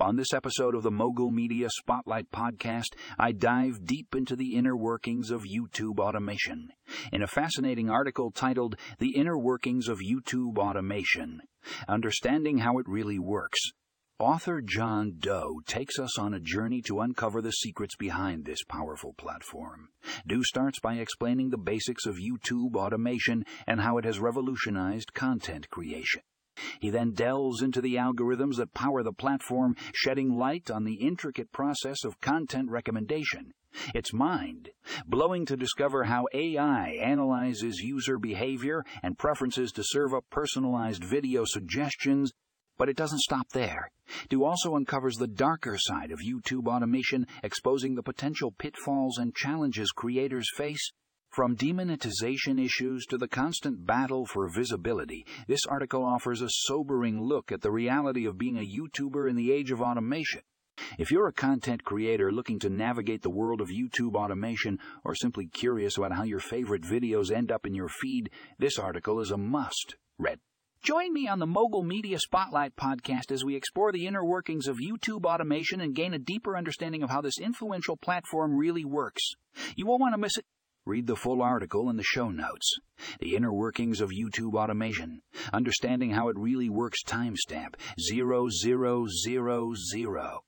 On this episode of the Mogul Media Spotlight podcast, I dive deep into the inner workings of YouTube automation. In a fascinating article titled The Inner Workings of YouTube Automation Understanding How It Really Works, author John Doe takes us on a journey to uncover the secrets behind this powerful platform. Doe starts by explaining the basics of YouTube automation and how it has revolutionized content creation. He then delves into the algorithms that power the platform, shedding light on the intricate process of content recommendation. It's mind blowing to discover how AI analyzes user behavior and preferences to serve up personalized video suggestions. But it doesn't stop there. Doe also uncovers the darker side of YouTube automation, exposing the potential pitfalls and challenges creators face from demonetization issues to the constant battle for visibility, this article offers a sobering look at the reality of being a YouTuber in the age of automation. If you're a content creator looking to navigate the world of YouTube automation or simply curious about how your favorite videos end up in your feed, this article is a must read. Join me on the Mogul Media Spotlight podcast as we explore the inner workings of YouTube automation and gain a deeper understanding of how this influential platform really works. You won't want to miss it. Read the full article in the show notes. The Inner Workings of YouTube Automation. Understanding how it really works timestamp 0000.